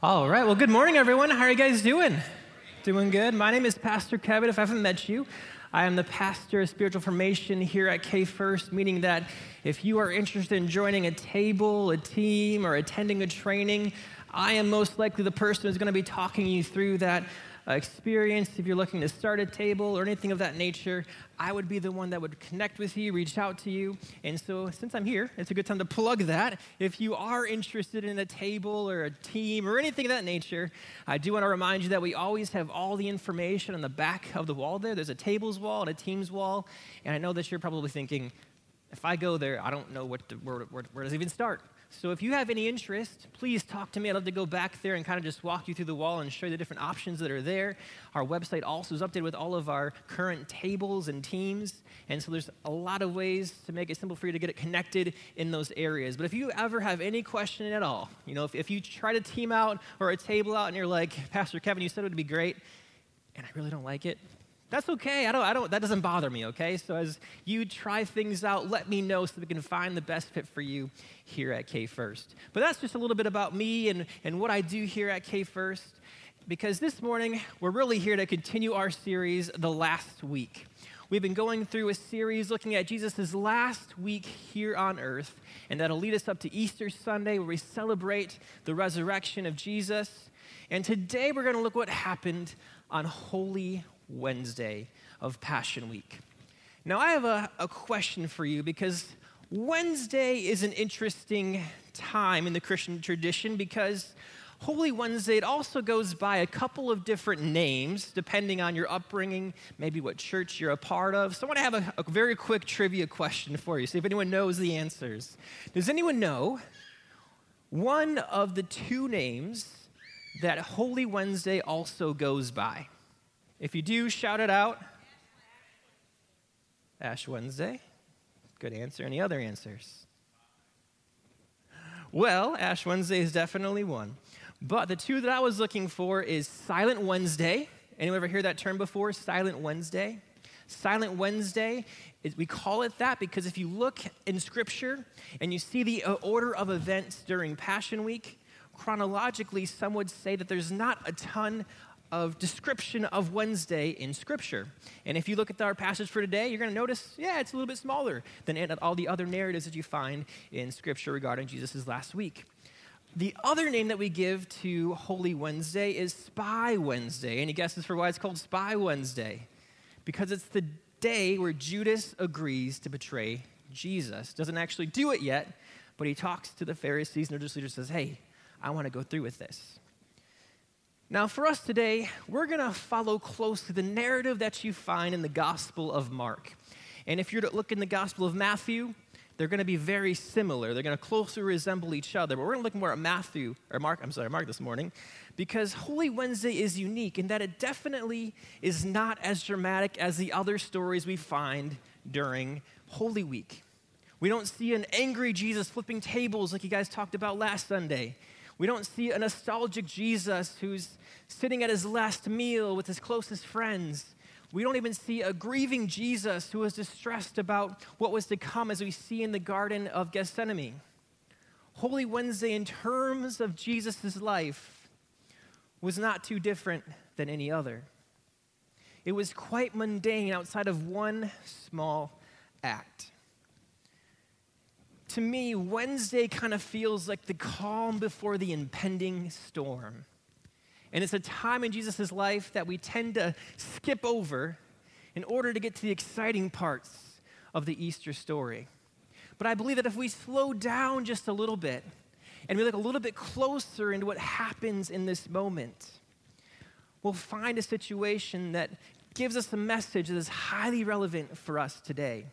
All right. Well, good morning, everyone. How are you guys doing? Doing good. My name is Pastor Kevin. If I haven't met you, I am the pastor of spiritual formation here at K First, meaning that if you are interested in joining a table, a team, or attending a training, I am most likely the person who's going to be talking you through that Uh, experience, if you're looking to start a table or anything of that nature, I would be the one that would connect with you, reach out to you. And so, since I'm here, it's a good time to plug that. If you are interested in a table or a team or anything of that nature, I do want to remind you that we always have all the information on the back of the wall there. There's a tables wall and a teams wall. And I know that you're probably thinking, if I go there, I don't know what to, where, where, where does even start? So if you have any interest, please talk to me. I'd love to go back there and kind of just walk you through the wall and show you the different options that are there. Our website also is updated with all of our current tables and teams. And so there's a lot of ways to make it simple for you to get it connected in those areas. But if you ever have any question at all, you know, if, if you try to team out or a table out and you're like, Pastor Kevin, you said it would be great, and I really don't like it, that's okay. I don't, I don't, that doesn't bother me, okay? So as you try things out, let me know so we can find the best fit for you here at K First. But that's just a little bit about me and, and what I do here at K First, because this morning we're really here to continue our series, The Last Week. We've been going through a series looking at Jesus' last week here on earth, and that'll lead us up to Easter Sunday where we celebrate the resurrection of Jesus. And today we're going to look what happened on Holy Wednesday of Passion Week. Now, I have a, a question for you because Wednesday is an interesting time in the Christian tradition because Holy Wednesday, it also goes by a couple of different names depending on your upbringing, maybe what church you're a part of. So I want to have a, a, very quick trivia question for you, see if anyone knows the answers. Does anyone know one of the two names that Holy Wednesday also goes by? If you do, shout it out. Ash Wednesday. Good answer. Any other answers? Well, Ash Wednesday is definitely one. But the two that I was looking for is Silent Wednesday. Anyone ever hear that term before? Silent Wednesday. Silent Wednesday, we call it that because if you look in Scripture and you see the uh, order of events during Passion Week, chronologically, some would say that there's not a ton of description of Wednesday in Scripture. And if you look at our passage for today, you're going to notice, yeah, it's a little bit smaller than all the other narratives that you find in Scripture regarding Jesus' last week. The other name that we give to Holy Wednesday is Spy Wednesday. Any guesses for why it's called Spy Wednesday? Because it's the day where Judas agrees to betray Jesus. Doesn't actually do it yet, but he talks to the Pharisees and religious leaders says, hey, I want to go through with this. Now, for us today, we're going to follow close to the narrative that you find in the Gospel of Mark. And if you're to look in the Gospel of Matthew, they're going to be very similar. They're going to closely resemble each other. But we're going to look more at Matthew, or Mark, I'm sorry, Mark this morning, because Holy Wednesday is unique in that it definitely is not as dramatic as the other stories we find during Holy Week. We don't see an angry Jesus flipping tables like you guys talked about last Sunday. We don't see a nostalgic Jesus who's sitting at his last meal with his closest friends. We don't even see a grieving Jesus who is distressed about what was to come, as we see in the Garden of Gethsemane. Holy Wednesday, in terms of Jesus' life, was not too different than any other. It was quite mundane outside of one small act to me, Wednesday kind of feels like the calm before the impending storm. And it's a time in Jesus' life that we tend to skip over in order to get to the exciting parts of the Easter story. But I believe that if we slow down just a little bit and we look a little bit closer into what happens in this moment, we'll find a situation that gives us a message that is highly relevant for us today.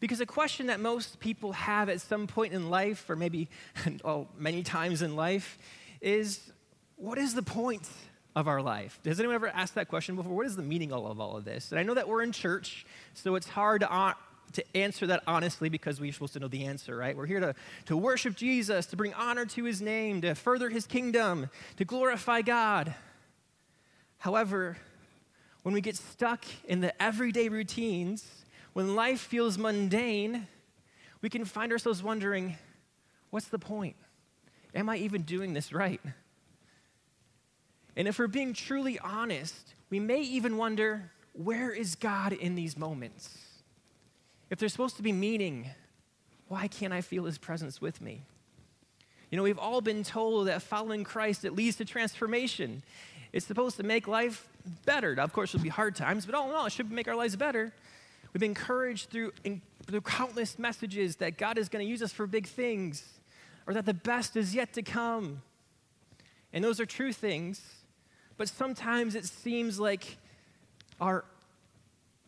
Because a question that most people have at some point in life, or maybe well, oh, many times in life, is what is the point of our life? Has anyone ever asked that question before? What is the meaning of all of this? And I know that we're in church, so it's hard to, to answer that honestly because we're supposed to know the answer, right? We're here to, to worship Jesus, to bring honor to his name, to further his kingdom, to glorify God. However, when we get stuck in the everyday routines, when life feels mundane, we can find ourselves wondering, what's the point? Am I even doing this right? And if we're being truly honest, we may even wonder where is God in these moments? If there's supposed to be meaning, why can't I feel his presence with me? You know, we've all been told that following Christ, it leads to transformation. It's supposed to make life better. Now, of course, there'll be hard times, but all in all, it should make our lives better. We've been encouraged through, through countless messages that God is going to use us for big things or that the best is yet to come. And those are true things, but sometimes it seems like our,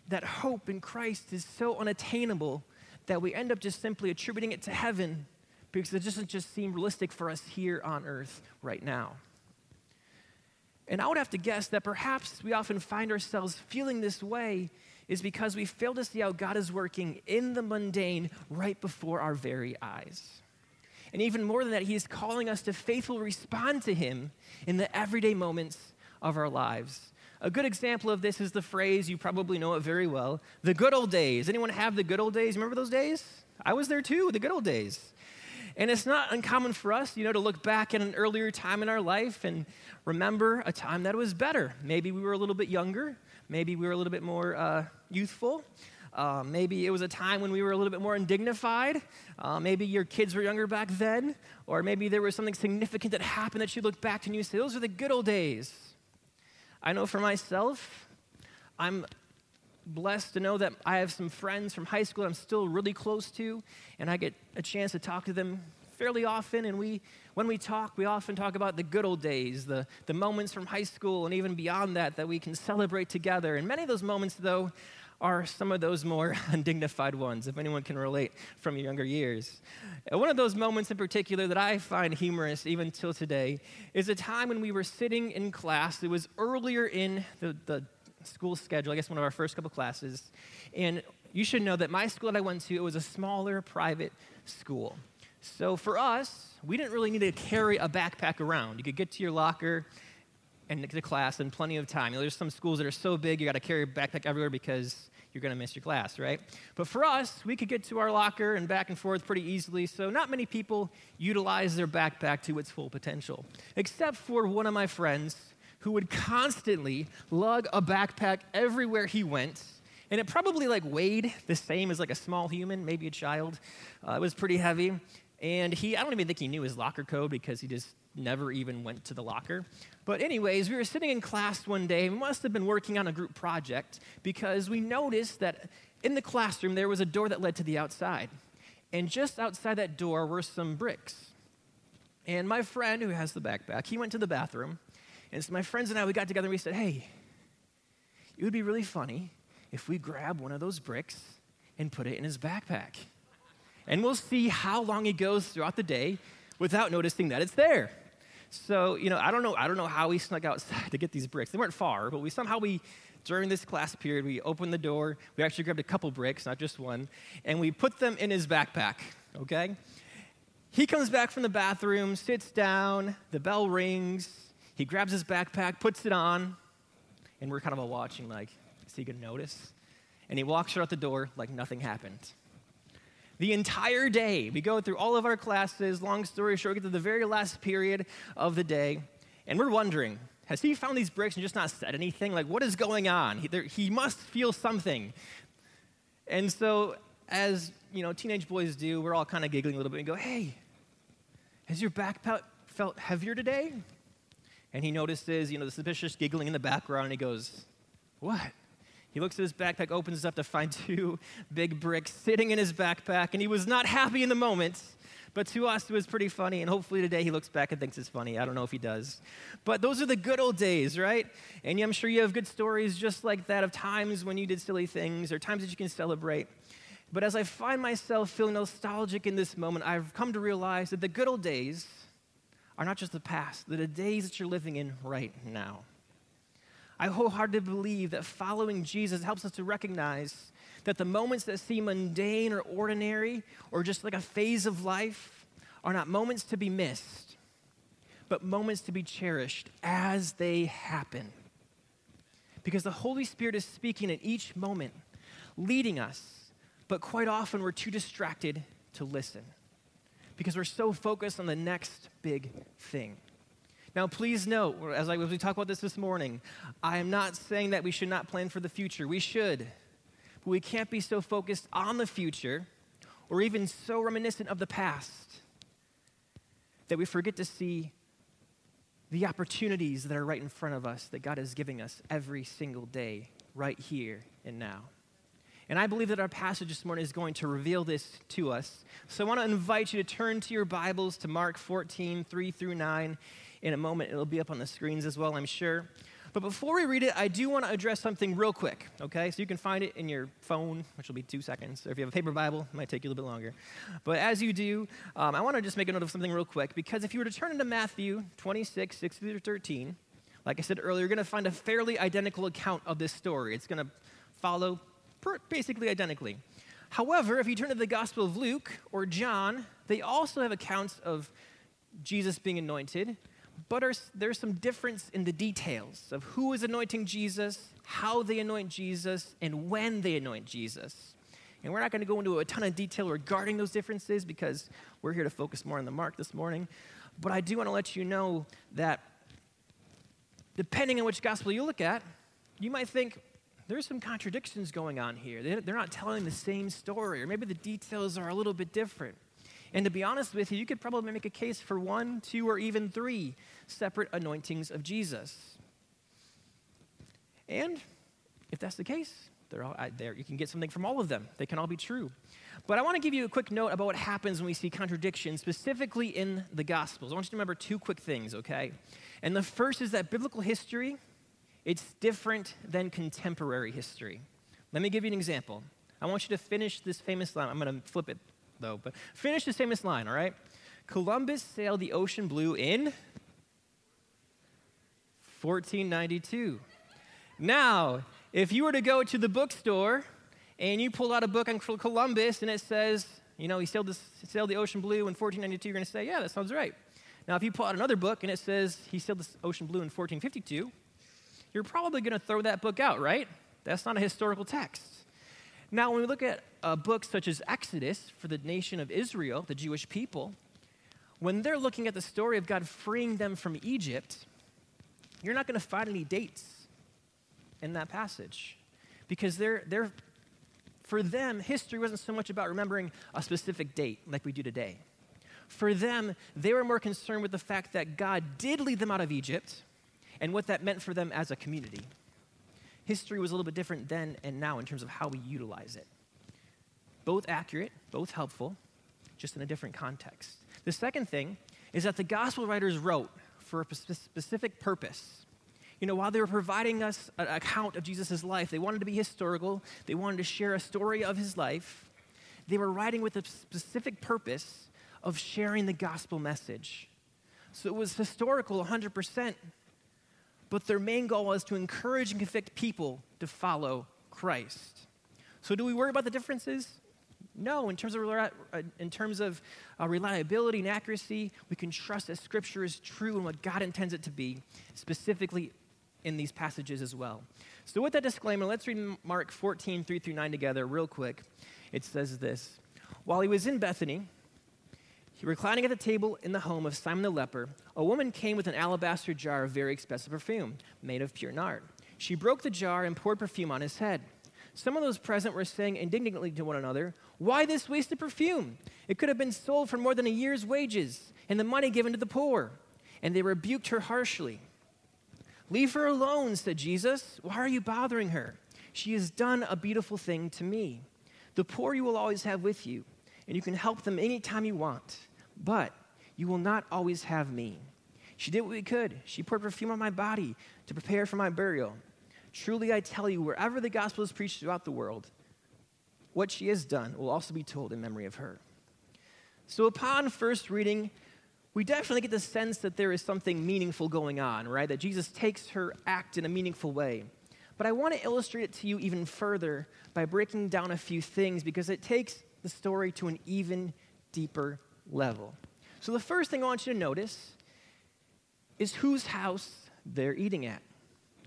that hope in Christ is so unattainable that we end up just simply attributing it to heaven because it doesn't just seem realistic for us here on earth right now. And I would have to guess that perhaps we often find ourselves feeling this way is because we fail to see how God is working in the mundane right before our very eyes. And even more than that, He is calling us to faithfully respond to Him in the everyday moments of our lives. A good example of this is the phrase, you probably know it very well, the good old days. Anyone have the good old days? Remember those days? I was there too, the good old days. And it's not uncommon for us, you know, to look back at an earlier time in our life and remember a time that was better. Maybe we were a little bit younger. Maybe we were a little bit more uh, youthful. Uh, maybe it was a time when we were a little bit more undignified. Uh, maybe your kids were younger back then. Or maybe there was something significant that happened that you look back to and you say, those are the good old days. I know for myself, I'm blessed to know that I have some friends from high school that I'm still really close to, and I get a chance to talk to them fairly often. And we, when we talk, we often talk about the good old days, the, the moments from high school, and even beyond that, that we can celebrate together. And many of those moments, though, are some of those more undignified ones, if anyone can relate from your younger years. Uh, one of those moments in particular that I find humorous even till today is a time when we were sitting in class. It was earlier in the, the school schedule, I guess one of our first couple classes. And you should know that my school that I went to, it was a smaller private school. So for us, we didn't really need to carry a backpack around. You could get to your locker and to class in plenty of time. You know, there's some schools that are so big you got to carry a backpack everywhere because you're going to miss your class, right? But for us, we could get to our locker and back and forth pretty easily. So not many people utilize their backpack to its full potential, except for one of my friends who would constantly lug a backpack everywhere he went. And it probably like weighed the same as like a small human, maybe a child. Uh, it was pretty heavy. And he, I don't even think he knew his locker code because he just never even went to the locker. But, anyways, we were sitting in class one day. We must have been working on a group project because we noticed that in the classroom there was a door that led to the outside. And just outside that door were some bricks. And my friend who has the backpack, he went to the bathroom and so my friends and I, we got together and we said, hey, it would be really funny if we grab one of those bricks and put it in his backpack. And we'll see how long he goes throughout the day without noticing that it's there. So, you know, I don't know, I don't know how we snuck outside to get these bricks. They weren't far, but we somehow we during this class period, we opened the door, we actually grabbed a couple bricks, not just one, and we put them in his backpack, okay? He comes back from the bathroom, sits down, the bell rings, he grabs his backpack, puts it on, and we're kind of all watching, like, is he gonna notice? And he walks out the door like nothing happened. The entire day, we go through all of our classes, long story short, we get to the very last period of the day, and we're wondering, has he found these bricks and just not said anything? Like, what is going on? He, there, he must feel something. And so, as you know, teenage boys do, we're all kind of giggling a little bit and go, hey, has your backpack felt heavier today? and he notices, you know, the suspicious giggling in the background, and he goes, What? He looks at his backpack, opens it up to find two big bricks sitting in his backpack, and he was not happy in the moment. But to us, it was pretty funny, and hopefully today he looks back and thinks it's funny. I don't know if he does. But those are the good old days, right? And I'm sure you have good stories just like that of times when you did silly things or times that you can celebrate. But as I find myself feeling nostalgic in this moment, I've come to realize that the good old days are not just the past, they're the days that you're living in right now. I wholeheartedly believe that following Jesus helps us to recognize that the moments that seem mundane or ordinary or just like a phase of life are not moments to be missed, but moments to be cherished as they happen. Because the Holy Spirit is speaking at each moment, leading us, but quite often we're too distracted to listen because we're so focused on the next big thing. Now, please note, as, I, as we talk about this this morning, I am not saying that we should not plan for the future. We should. But we can't be so focused on the future or even so reminiscent of the past that we forget to see the opportunities that are right in front of us that God is giving us every single day, right here and now. And I believe that our passage this morning is going to reveal this to us. So I want to invite you to turn to your Bibles to Mark 14, 3 through 9. In a moment, it'll be up on the screens as well, I'm sure. But before we read it, I do want to address something real quick, okay? So you can find it in your phone, which will be two seconds. Or if you have a paper Bible, it might take you a little bit longer. But as you do, um, I want to just make a note of something real quick because if you were to turn into Matthew 26, 6 through 13, like I said earlier, you're going to find a fairly identical account of this story. It's going to follow basically identically. However, if you turn to the Gospel of Luke or John, they also have accounts of Jesus being anointed, but are, there's some difference in the details of who is anointing Jesus, how they anoint Jesus, and when they anoint Jesus. And we're not going to go into a ton of detail regarding those differences because we're here to focus more on the mark this morning. But I do want to let you know that depending on which gospel you look at, you might think there's some contradictions going on here. They're not telling the same story, or maybe the details are a little bit different. And to be honest with you, you could probably make a case for one, two, or even three separate anointings of Jesus. And if that's the case, they're all there. You can get something from all of them. They can all be true. But I want to give you a quick note about what happens when we see contradictions, specifically in the Gospels. I want you to remember two quick things, okay? And the first is that biblical history, it's different than contemporary history. Let me give you an example. I want you to finish this famous line. I'm going to flip it though. But finish this famous line, all right? Columbus sailed the ocean blue in 1492. Now, if you were to go to the bookstore and you pull out a book on Columbus and it says, you know, he sailed, this, sailed the ocean blue in 1492, you're going to say, yeah, that sounds right. Now, if you pull out another book and it says he sailed the ocean blue in 1452, you're probably going to throw that book out, right? That's not a historical text. Now, when we look at uh, books such as Exodus for the nation of Israel, the Jewish people, when they're looking at the story of God freeing them from Egypt, you're not going to find any dates in that passage because they're, they're, for them, history wasn't so much about remembering a specific date like we do today. For them, they were more concerned with the fact that God did lead them out of Egypt and what that meant for them as a community history was a little bit different then and now in terms of how we utilize it. Both accurate, both helpful, just in a different context. The second thing is that the gospel writers wrote for a specific purpose. You know, while they were providing us an account of Jesus' life, they wanted to be historical, they wanted to share a story of his life. They were writing with a specific purpose of sharing the gospel message. So it was historical 100%, but their main goal was to encourage and convict people to follow Christ. So, do we worry about the differences? No, in terms of, uh, in terms of uh, reliability and accuracy, we can trust that Scripture is true and what God intends it to be, specifically in these passages as well. So, with that disclaimer, let's read Mark 14, 3 through 9 together, real quick. It says this While he was in Bethany, reclining at the table in the home of Simon the leper, a woman came with an alabaster jar of very expensive perfume, made of pure nard. She broke the jar and poured perfume on his head. Some of those present were saying indignantly to one another, Why this wasted perfume? It could have been sold for more than a year's wages and the money given to the poor. And they rebuked her harshly. Leave her alone, said Jesus. Why are you bothering her? She has done a beautiful thing to me. The poor you will always have with you, and you can help them anytime you want but you will not always have me. She did what we could. She poured perfume on my body to prepare for my burial. Truly, I tell you, wherever the gospel is preached throughout the world, what she has done will also be told in memory of her. So, upon first reading, we definitely get the sense that there is something meaningful going on, right? That Jesus takes her act in a meaningful way. But I want to illustrate it to you even further by breaking down a few things because it takes the story to an even deeper level. So, the first thing I want you to notice is whose house they're eating at.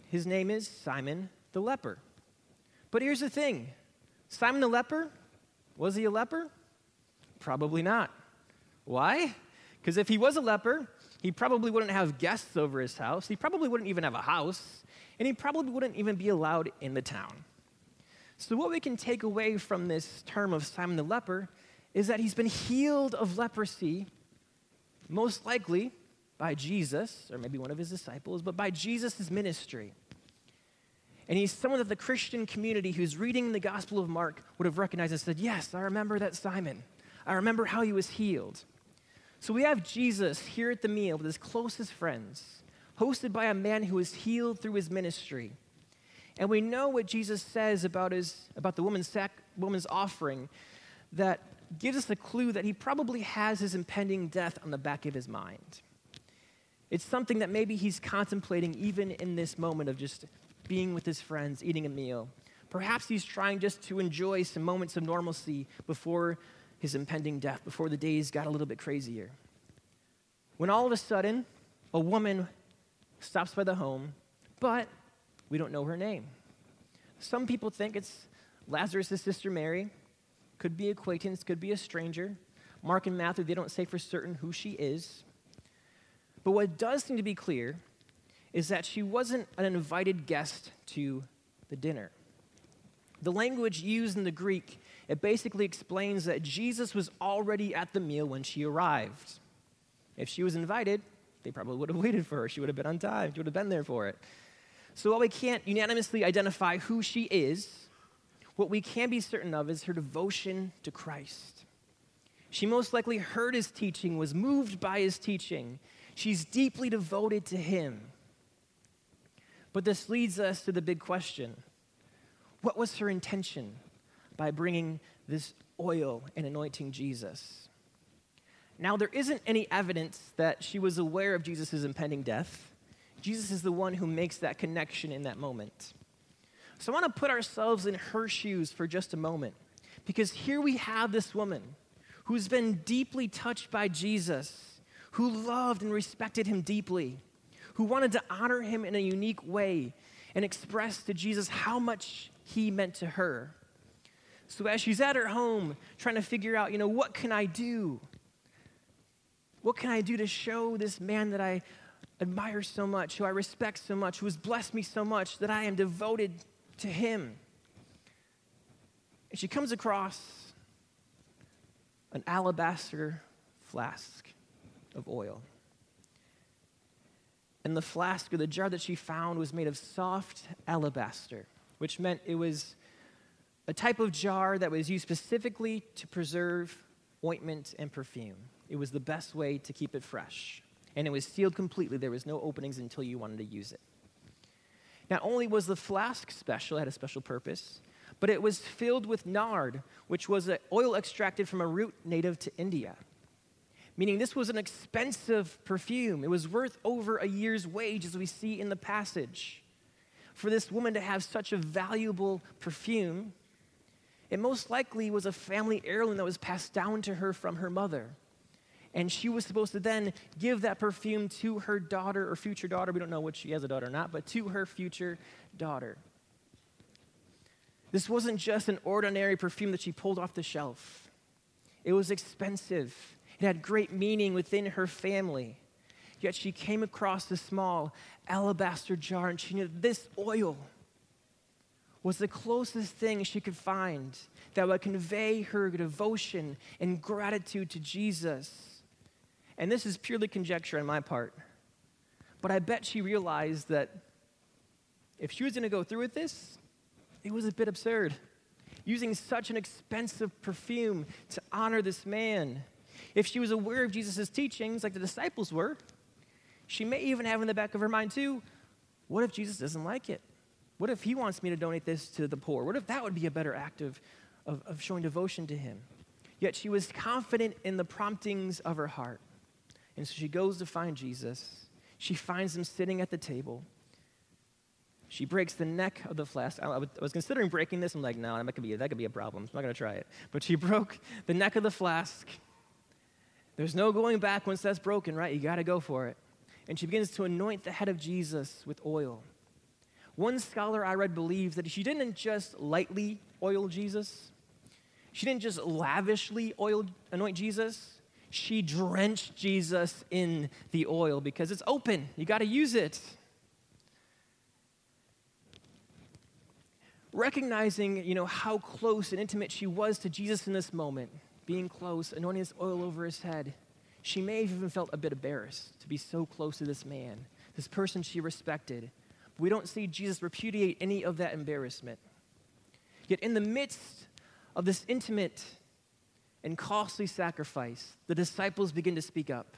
His name is Simon the leper. But here's the thing Simon the leper, was he a leper? Probably not. Why? Because if he was a leper, He probably wouldn't have guests over his house. He probably wouldn't even have a house. And he probably wouldn't even be allowed in the town. So, what we can take away from this term of Simon the leper is that he's been healed of leprosy, most likely by Jesus, or maybe one of his disciples, but by Jesus' ministry. And he's someone that the Christian community who's reading the Gospel of Mark would have recognized and said, Yes, I remember that Simon. I remember how he was healed. So we have Jesus here at the meal with his closest friends, hosted by a man who was healed through his ministry. And we know what Jesus says about, his, about the woman's, sac, woman's offering that gives us a clue that he probably has his impending death on the back of his mind. It's something that maybe he's contemplating even in this moment of just being with his friends, eating a meal. Perhaps he's trying just to enjoy some moments of normalcy before his impending death, before the days got a little bit crazier. When all of a sudden, a woman stops by the home, but we don't know her name. Some people think it's Lazarus' sister Mary. Could be acquaintance, could be a stranger. Mark and Matthew, they don't say for certain who she is. But what does seem to be clear is that she wasn't an invited guest to the dinner. The language used in the Greek it basically explains that Jesus was already at the meal when she arrived. If she was invited, they probably would have waited for her. She would have been on time, she would have been there for it. So while we can't unanimously identify who she is, what we can be certain of is her devotion to Christ. She most likely heard his teaching, was moved by his teaching. She's deeply devoted to him. But this leads us to the big question what was her intention? by bringing this oil and anointing Jesus. Now, there isn't any evidence that she was aware of Jesus' impending death. Jesus is the one who makes that connection in that moment. So I want to put ourselves in her shoes for just a moment, because here we have this woman who's been deeply touched by Jesus, who loved and respected him deeply, who wanted to honor him in a unique way and express to Jesus how much he meant to her. So as she's at her home trying to figure out, you know, what can I do? What can I do to show this man that I admire so much, who I respect so much, who has blessed me so much, that I am devoted to him? And she comes across an alabaster flask of oil. And the flask or the jar that she found was made of soft alabaster, which meant it was a type of jar that was used specifically to preserve ointment and perfume. It was the best way to keep it fresh. And it was sealed completely. There was no openings until you wanted to use it. Not only was the flask special, it had a special purpose, but it was filled with nard, which was an oil extracted from a root native to India. Meaning, this was an expensive perfume. It was worth over a year's wage, as we see in the passage. For this woman to have such a valuable perfume, it most likely was a family heirloom that was passed down to her from her mother. And she was supposed to then give that perfume to her daughter or future daughter. We don't know what she has a daughter or not, but to her future daughter. This wasn't just an ordinary perfume that she pulled off the shelf, it was expensive. It had great meaning within her family. Yet she came across a small alabaster jar and she knew this oil was the closest thing she could find that would convey her devotion and gratitude to Jesus. And this is purely conjecture on my part. But I bet she realized that if she was going to go through with this, it was a bit absurd. Using such an expensive perfume to honor this man. If she was aware of Jesus' teachings, like the disciples were, she may even have in the back of her mind, too, what if Jesus doesn't like it? What if he wants me to donate this to the poor? What if that would be a better act of, of, of showing devotion to him? Yet she was confident in the promptings of her heart. And so she goes to find Jesus. She finds him sitting at the table. She breaks the neck of the flask. I was considering breaking this. I'm like, no, that could be, that could be a problem. I'm not going to try it. But she broke the neck of the flask. There's no going back once that's broken, right? You got to go for it. And she begins to anoint the head of Jesus with oil. One scholar I read believes that she didn't just lightly oil Jesus, she didn't just lavishly oil, anoint Jesus, she drenched Jesus in the oil because it's open. You got to use it. Recognizing, you know, how close and intimate she was to Jesus in this moment, being close, anointing this oil over his head, she may have even felt a bit embarrassed to be so close to this man, this person she respected. We don't see Jesus repudiate any of that embarrassment. Yet, in the midst of this intimate and costly sacrifice, the disciples begin to speak up.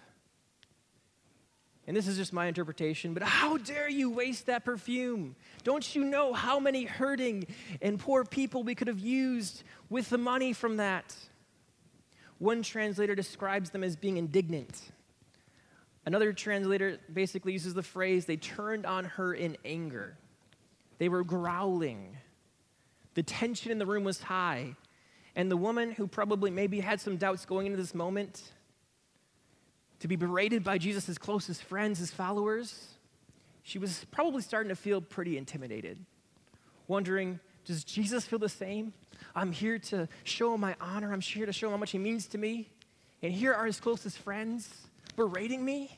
And this is just my interpretation, but how dare you waste that perfume? Don't you know how many hurting and poor people we could have used with the money from that? One translator describes them as being indignant. Another translator basically uses the phrase, they turned on her in anger. They were growling. The tension in the room was high. And the woman who probably maybe had some doubts going into this moment, to be berated by Jesus' closest friends, his followers, she was probably starting to feel pretty intimidated, wondering, does Jesus feel the same? I'm here to show him my honor. I'm here to show him how much he means to me. And here are his closest friends berating me.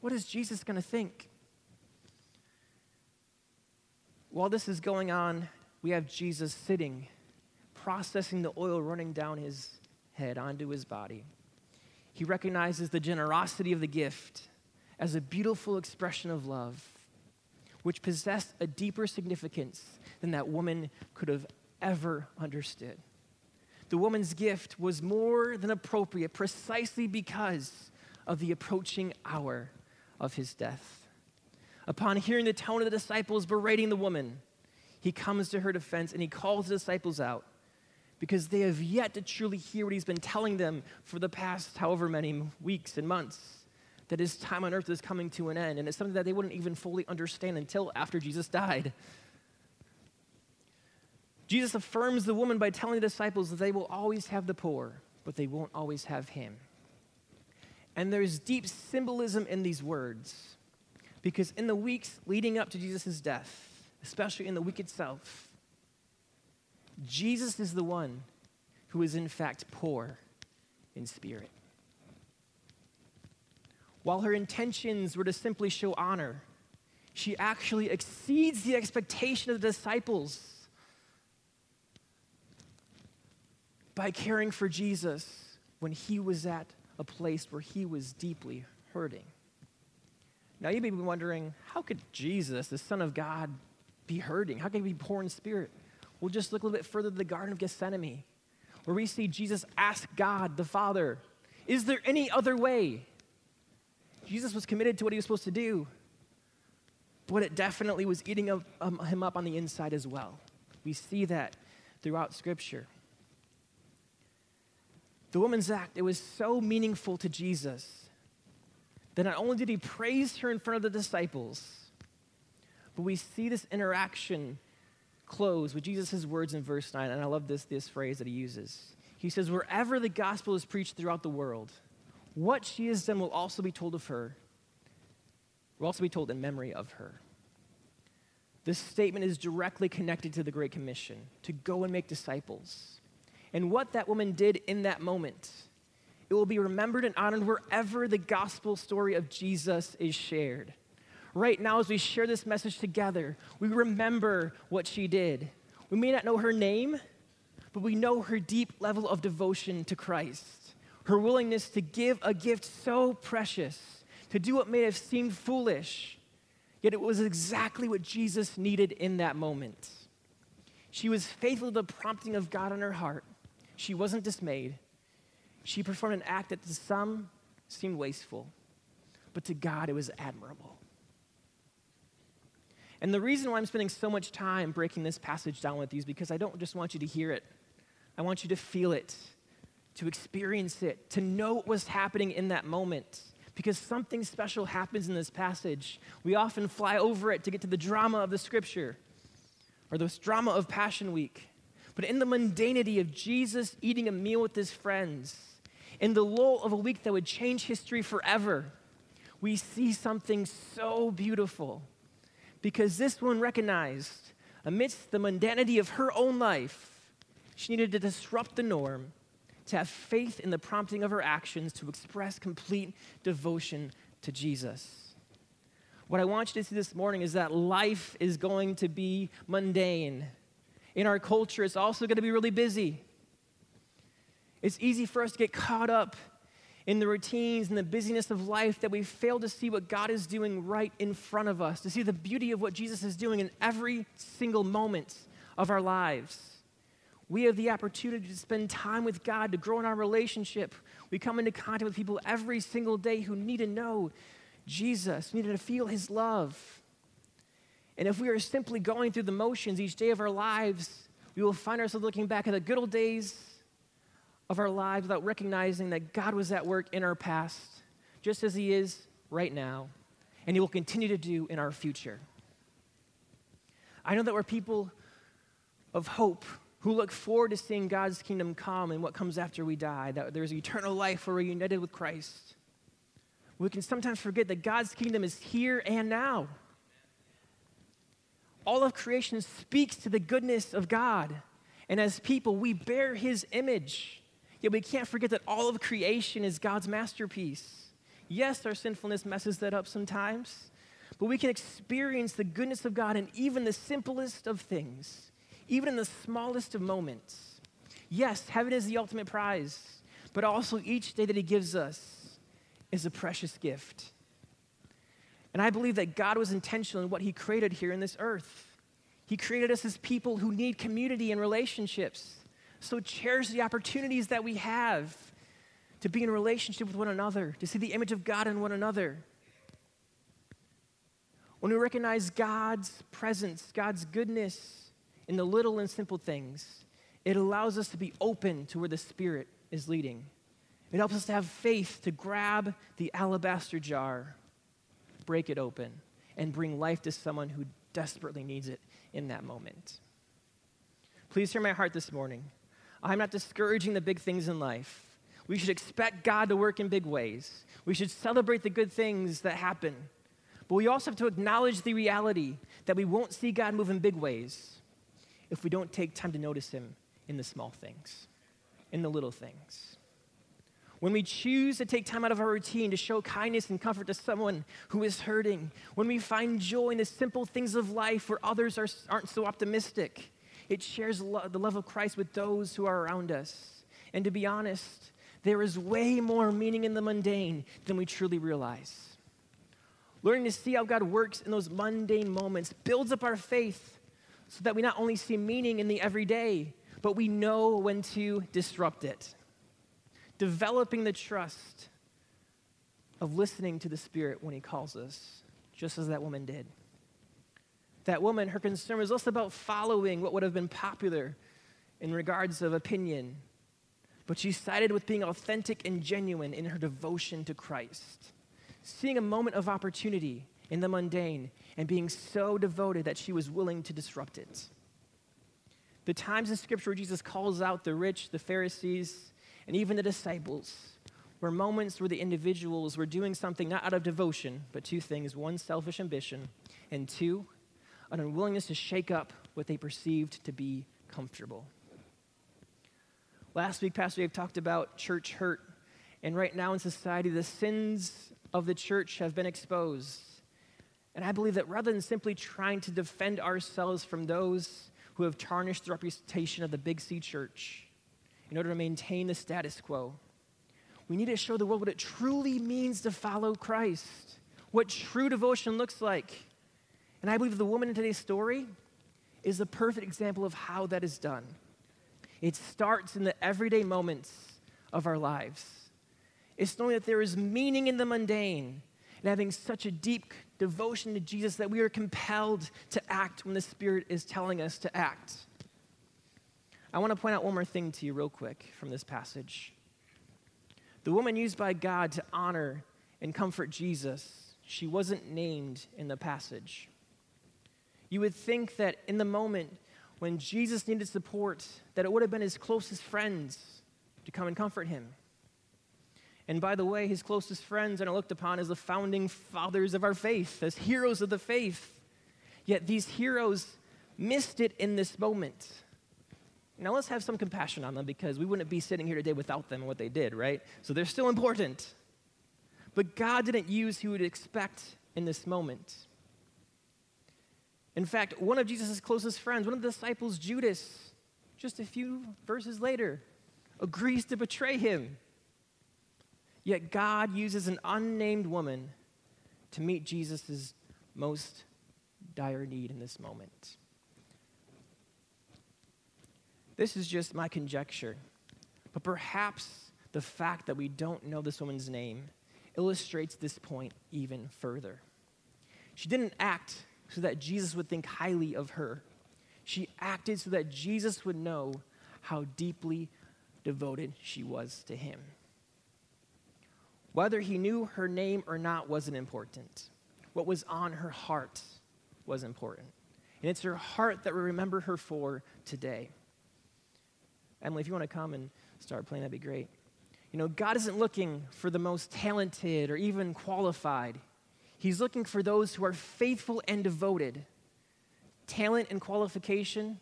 What is Jesus going to think? While this is going on, we have Jesus sitting processing the oil running down his head onto his body. He recognizes the generosity of the gift as a beautiful expression of love, which possessed a deeper significance than that woman could have ever understood. The woman's gift was more than appropriate precisely because of the approaching hour of his death. Upon hearing the tone of the disciples berating the woman, he comes to her defense and he calls the disciples out because they have yet to truly hear what he's been telling them for the past however many weeks and months that his time on earth is coming to an end. And it's something that they wouldn't even fully understand until after Jesus died. Jesus affirms the woman by telling the disciples that they will always have the poor, but they won't always have him. And there's deep symbolism in these words because in the weeks leading up to Jesus' death, especially in the week itself, Jesus is the one who is in fact poor in spirit. While her intentions were to simply show honor, she actually exceeds the expectation of the disciples by caring for Jesus when he was at a place where he was deeply hurting. Now, you may be wondering how could Jesus, the Son of God, be hurting? How can he be poor in spirit? We'll just look a little bit further to the Garden of Gethsemane, where we see Jesus ask God, the Father, Is there any other way? Jesus was committed to what he was supposed to do, but it definitely was eating um, him up on the inside as well. We see that throughout Scripture. The woman's act, it was so meaningful to Jesus that not only did he praise her in front of the disciples, but we see this interaction close with Jesus' words in verse 9, and I love this, this phrase that he uses. He says, Wherever the gospel is preached throughout the world, what she has done will also be told of her, will also be told in memory of her. This statement is directly connected to the Great Commission to go and make disciples. And what that woman did in that moment, it will be remembered and honored wherever the gospel story of Jesus is shared right now, as we share this message together, we remember what she did. We may not know her name, but we know her deep level of devotion to Christ, her willingness to give a gift so precious, to do what may have seemed foolish, yet it was exactly what Jesus needed in that moment. She was faithful to the prompting of God in her heart. She wasn't dismayed. She performed an act that to some seemed wasteful, but to God it was admirable. And the reason why I'm spending so much time breaking this passage down with you is because I don't just want you to hear it, I want you to feel it, to experience it, to know what was happening in that moment. Because something special happens in this passage. We often fly over it to get to the drama of the scripture or this drama of Passion Week. But in the mundanity of Jesus eating a meal with his friends, in the lull of a week that would change history forever, we see something so beautiful because this one recognized, amidst the mundanity of her own life, she needed to disrupt the norm, to have faith in the prompting of her actions to express complete devotion to Jesus. What I want you to see this morning is that life is going to be mundane. In our culture, it's also going to be really busy. It's easy for us to get caught up in the routines and the busyness of life that we fail to see what God is doing right in front of us, to see the beauty of what Jesus is doing in every single moment of our lives. We have the opportunity to spend time with God, to grow in our relationship. We come into contact with people every single day who need to know Jesus, need to feel his love. And if we are simply going through the motions each day of our lives, we will find ourselves looking back at the good old days of our lives without recognizing that God was at work in our past, just as he is right now, and he will continue to do in our future. I know that we're people of hope who look forward to seeing God's kingdom come and what comes after we die, that there's eternal life where we're united with Christ. We can sometimes forget that God's kingdom is here and now. All of creation speaks to the goodness of God. And as people, we bear his image. Yet we can't forget that all of creation is God's masterpiece. Yes, our sinfulness messes that up sometimes, but we can experience the goodness of God in even the simplest of things even in the smallest of moments. Yes, heaven is the ultimate prize, but also each day that He gives us is a precious gift. And I believe that God was intentional in what He created here in this earth. He created us as people who need community and relationships. So cherish the opportunities that we have to be in relationship with one another, to see the image of God in one another. When we recognize God's presence, God's goodness, in the little and simple things, it allows us to be open to where the Spirit is leading. It helps us to have faith to grab the alabaster jar, break it open, and bring life to someone who desperately needs it in that moment. Please hear my heart this morning. I'm not discouraging the big things in life. We should expect God to work in big ways. We should celebrate the good things that happen. But we also have to acknowledge the reality that we won't see God move in big ways if we don't take time to notice Him in the small things, in the little things. When we choose to take time out of our routine to show kindness and comfort to someone who is hurting, when we find joy in the simple things of life where others are, aren't so optimistic, it shares lo- the love of Christ with those who are around us. And to be honest, there is way more meaning in the mundane than we truly realize. Learning to see how God works in those mundane moments builds up our faith so that we not only see meaning in the everyday, but we know when to disrupt it. Developing the trust of listening to the Spirit when He calls us, just as that woman did. That woman, her concern was less about following what would have been popular in regards of opinion, but she sided with being authentic and genuine in her devotion to Christ. Seeing a moment of opportunity in the mundane and being so devoted that she was willing to disrupt it. The times in Scripture where Jesus calls out the rich, the Pharisees, and even the disciples were moments where the individuals were doing something not out of devotion, but two things one, selfish ambition, and two, an unwillingness to shake up what they perceived to be comfortable. Last week, Pastor Dave talked about church hurt, and right now in society, the sins of the church have been exposed. And I believe that rather than simply trying to defend ourselves from those who have tarnished the reputation of the Big C church in order to maintain the status quo, we need to show the world what it truly means to follow Christ, what true devotion looks like. And I believe the woman in today's story is a perfect example of how that is done. It starts in the everyday moments of our lives. It's knowing that there is meaning in the mundane and having such a deep devotion to Jesus that we are compelled to act when the Spirit is telling us to act. I want to point out one more thing to you, real quick, from this passage. The woman used by God to honor and comfort Jesus, she wasn't named in the passage. You would think that in the moment when Jesus needed support, that it would have been his closest friends to come and comfort him. And by the way, his closest friends are looked upon as the founding fathers of our faith, as heroes of the faith. Yet these heroes missed it in this moment. Now let's have some compassion on them because we wouldn't be sitting here today without them and what they did, right? So they're still important. But God didn't use who would expect in this moment. In fact, one of Jesus' closest friends, one of the disciples, Judas, just a few verses later, agrees to betray him. Yet God uses an unnamed woman to meet Jesus' most dire need in this moment. This is just my conjecture, but perhaps the fact that we don't know this woman's name illustrates this point even further. She didn't act so that Jesus would think highly of her. She acted so that Jesus would know how deeply devoted she was to him. Whether he knew her name or not wasn't important. What was on her heart was important. And it's her heart that we remember her for today. Emily, if you want to come and start playing, that'd be great. You know, God isn't looking for the most talented or even qualified. He's looking for those who are faithful and devoted. Talent and qualification,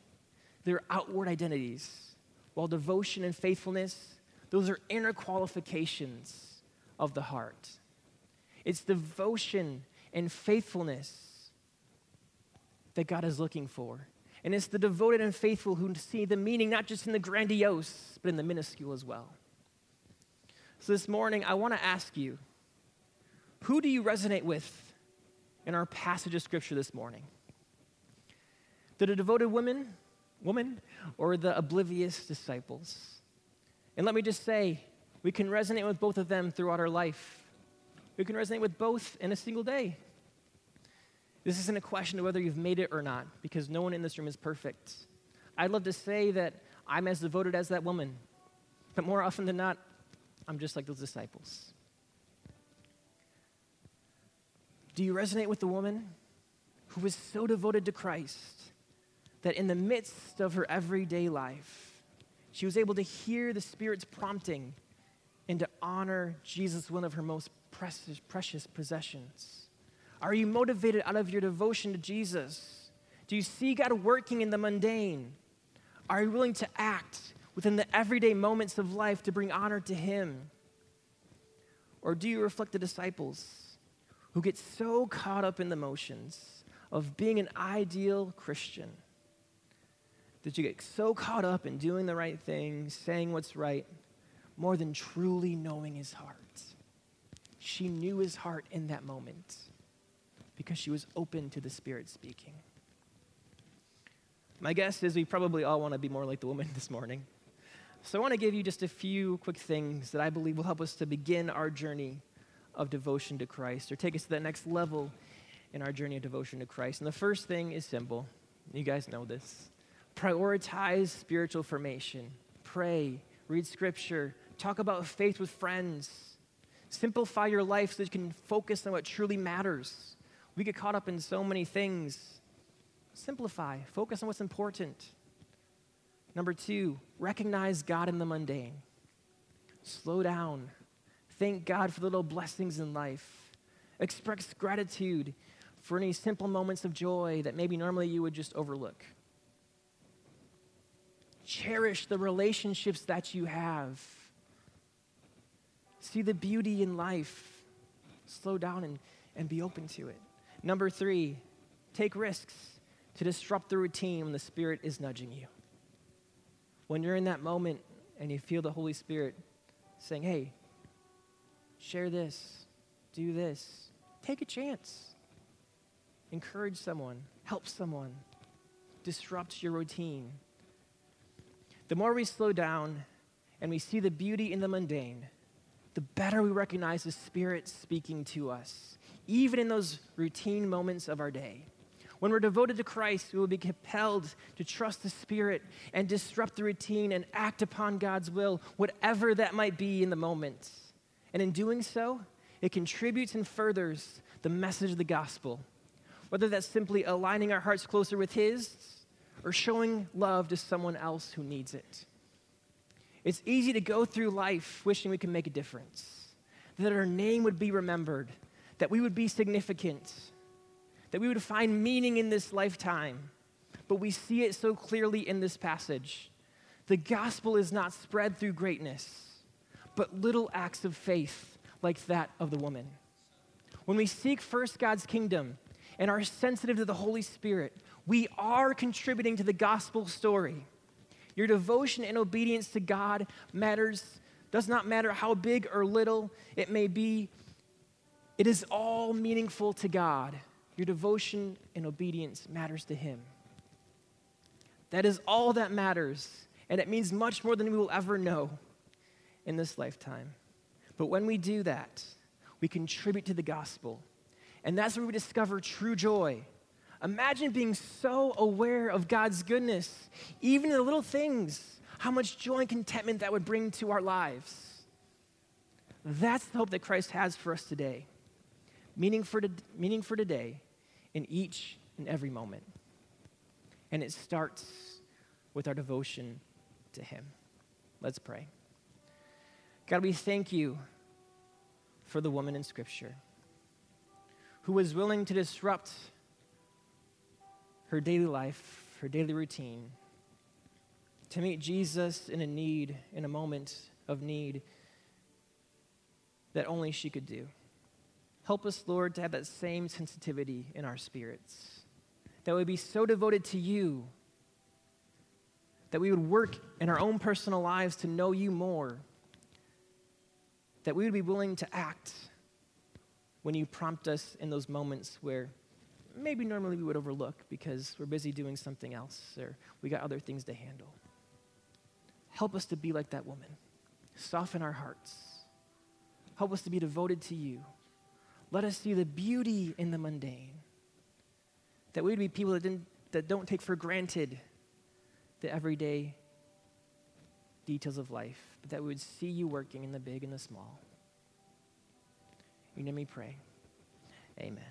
they're outward identities, while devotion and faithfulness, those are inner qualifications of the heart. It's devotion and faithfulness that God is looking for. And it's the devoted and faithful who see the meaning not just in the grandiose, but in the minuscule as well. So this morning, I want to ask you who do you resonate with in our passage of scripture this morning? Did The devoted woman, woman, or the oblivious disciples? And let me just say, we can resonate with both of them throughout our life. We can resonate with both in a single day. This isn't a question of whether you've made it or not, because no one in this room is perfect. I'd love to say that I'm as devoted as that woman, but more often than not, I'm just like those disciples. Do you resonate with the woman who was so devoted to Christ that in the midst of her everyday life, she was able to hear the Spirit's prompting and to honor Jesus, one of her most precious, precious possessions? Are you motivated out of your devotion to Jesus? Do you see God working in the mundane? Are you willing to act within the everyday moments of life to bring honor to Him? Or do you reflect the disciples who get so caught up in the motions of being an ideal Christian that you get so caught up in doing the right thing, saying what's right, more than truly knowing his heart. She knew his heart in that moment because she was open to the Spirit speaking. My guess is we probably all want to be more like the woman this morning. So I want to give you just a few quick things that I believe will help us to begin our journey of devotion to Christ or take us to that next level in our journey of devotion to Christ. And the first thing is simple. You guys know this. Prioritize spiritual formation. Pray, read scripture, Talk about faith with friends. Simplify your life so you can focus on what truly matters. We get caught up in so many things. Simplify, focus on what's important. Number two, recognize God in the mundane. Slow down. Thank God for the little blessings in life. Express gratitude for any simple moments of joy that maybe normally you would just overlook. Cherish the relationships that you have. See the beauty in life. Slow down and, and be open to it. Number three, take risks to disrupt the routine when the Spirit is nudging you. When you're in that moment and you feel the Holy Spirit saying, hey, share this, do this, take a chance. Encourage someone, help someone, disrupt your routine. The more we slow down and we see the beauty in the mundane, the better we recognize the Spirit speaking to us, even in those routine moments of our day. When we're devoted to Christ, we will be compelled to trust the Spirit and disrupt the routine and act upon God's will, whatever that might be in the moment. And in doing so, it contributes and furthers the message of the gospel, whether that's simply aligning our hearts closer with His or showing love to someone else who needs it. It's easy to go through life wishing we can make a difference, that our name would be remembered, that we would be significant, that we would find meaning in this lifetime. But we see it so clearly in this passage The gospel is not spread through greatness, but little acts of faith like that of the woman. When we seek first God's kingdom and are sensitive to the Holy Spirit, we are contributing to the gospel story. Your devotion and obedience to God matters, does not matter how big or little it may be, it is all meaningful to God. Your devotion and obedience matters to Him. That is all that matters, and it means much more than we will ever know in this lifetime. But when we do that, we contribute to the gospel. And that's where we discover true joy. Imagine being so aware of God's goodness, even in the little things, how much joy and contentment that would bring to our lives. That's the hope that Christ has for us today. Meaning for, to, meaning for today in each and every moment. And it starts with our devotion to Him. Let's pray. God, we thank you for the woman in Scripture who was willing to disrupt her daily life, her daily routine, to meet Jesus in a need, in a moment of need that only she could do. Help us, Lord, to have that same sensitivity in our spirits, that we be so devoted to you, that we would work in our own personal lives to know you more that we would be willing to act when you prompt us in those moments where maybe normally we would overlook because we're busy doing something else or we got other things to handle. Help us to be like that woman. Soften our hearts. Help us to be devoted to you. Let us see the beauty in the mundane. That we would be people that, didn't, that don't take for granted the everyday details of life, but that we would see you working in the big and the small. You know me pray. Amen.